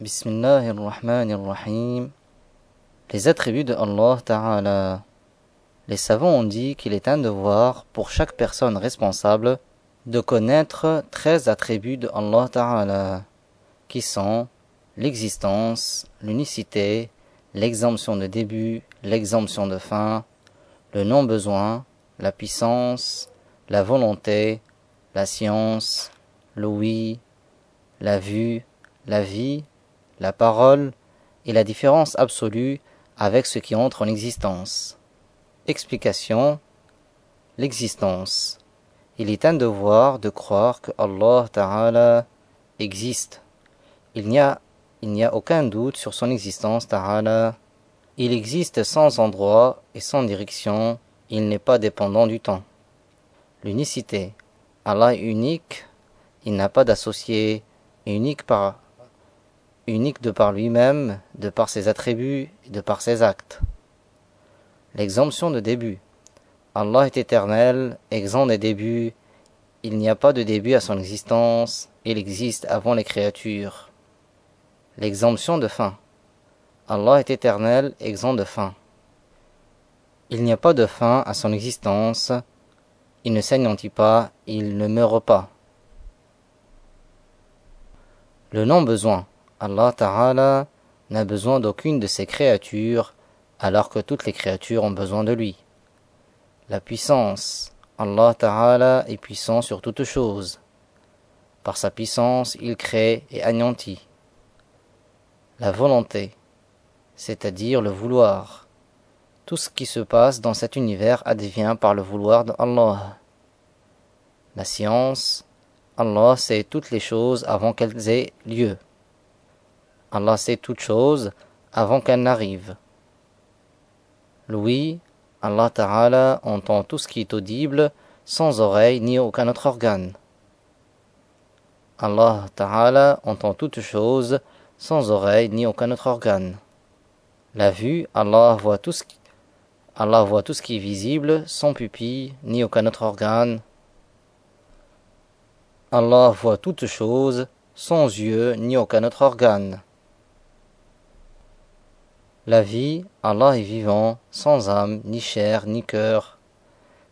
Bismillahirrahmanirrahim. Les attributs de Allah Ta'ala. Les savants ont dit qu'il est un devoir pour chaque personne responsable de connaître 13 attributs de Allah Ta'ala, qui sont l'existence, l'unicité, l'exemption de début, l'exemption de fin, le non-besoin, la puissance, la volonté, la science, l'ouïe, la vue, la vie, la parole et la différence absolue avec ce qui entre en existence. Explication L'existence. Il est un devoir de croire que Allah Ta'ala existe. Il n'y a, aucun doute sur son existence Ta'ala. Il existe sans endroit et sans direction. Il n'est pas dépendant du temps. L'unicité. Allah est unique. Il n'a pas d'associé. Unique par unique de par lui-même, de par ses attributs de par ses actes. L'exemption de début. Allah est éternel, exempt des débuts. Il n'y a pas de début à son existence, il existe avant les créatures. L'exemption de fin. Allah est éternel, exempt de fin. Il n'y a pas de fin à son existence, il ne s'anéantit pas, il ne meurt pas. Le non-besoin. Allah Ta'ala n'a besoin d'aucune de ses créatures, alors que toutes les créatures ont besoin de lui. La puissance. Allah Ta'ala est puissant sur toutes choses. Par sa puissance, il crée et anéantit. La volonté, c'est-à-dire le vouloir. Tout ce qui se passe dans cet univers advient par le vouloir d'Allah. La science, Allah sait toutes les choses avant qu'elles aient lieu. Allah sait toutes choses avant qu'elles n'arrivent. Louis, Allah Ta'ala entend tout ce qui est audible sans oreille ni aucun autre organe. Allah Ta'ala entend toutes choses sans oreille ni aucun autre organe. La vue, Allah voit tout ce Allah voit tout ce qui est visible sans pupille ni aucun autre organe. Allah voit toutes choses sans yeux ni aucun autre organe. La vie, Allah est vivant, sans âme, ni chair, ni cœur.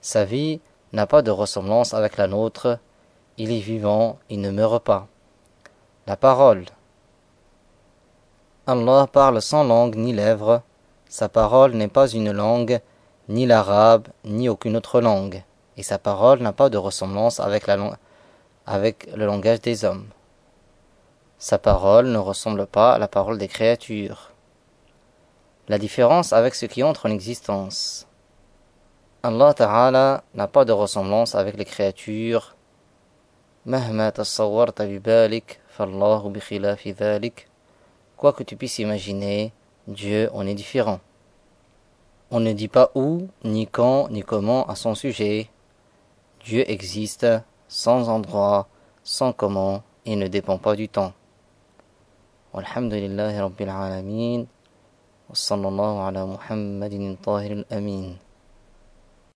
Sa vie n'a pas de ressemblance avec la nôtre. Il est vivant, il ne meurt pas. La parole. Allah parle sans langue ni lèvres. Sa parole n'est pas une langue, ni l'arabe, ni aucune autre langue. Et sa parole n'a pas de ressemblance avec, avec le langage des hommes. Sa parole ne ressemble pas à la parole des créatures la différence avec ce qui entre en existence. Allah Ta'ala n'a pas de ressemblance avec les créatures. Quoi que tu puisses imaginer, Dieu en est différent. On ne dit pas où, ni quand, ni comment à son sujet. Dieu existe sans endroit, sans comment, et ne dépend pas du temps. Alhamdulillahi Rabbil Alamin. وصلى الله على محمد الطاهر الأمين.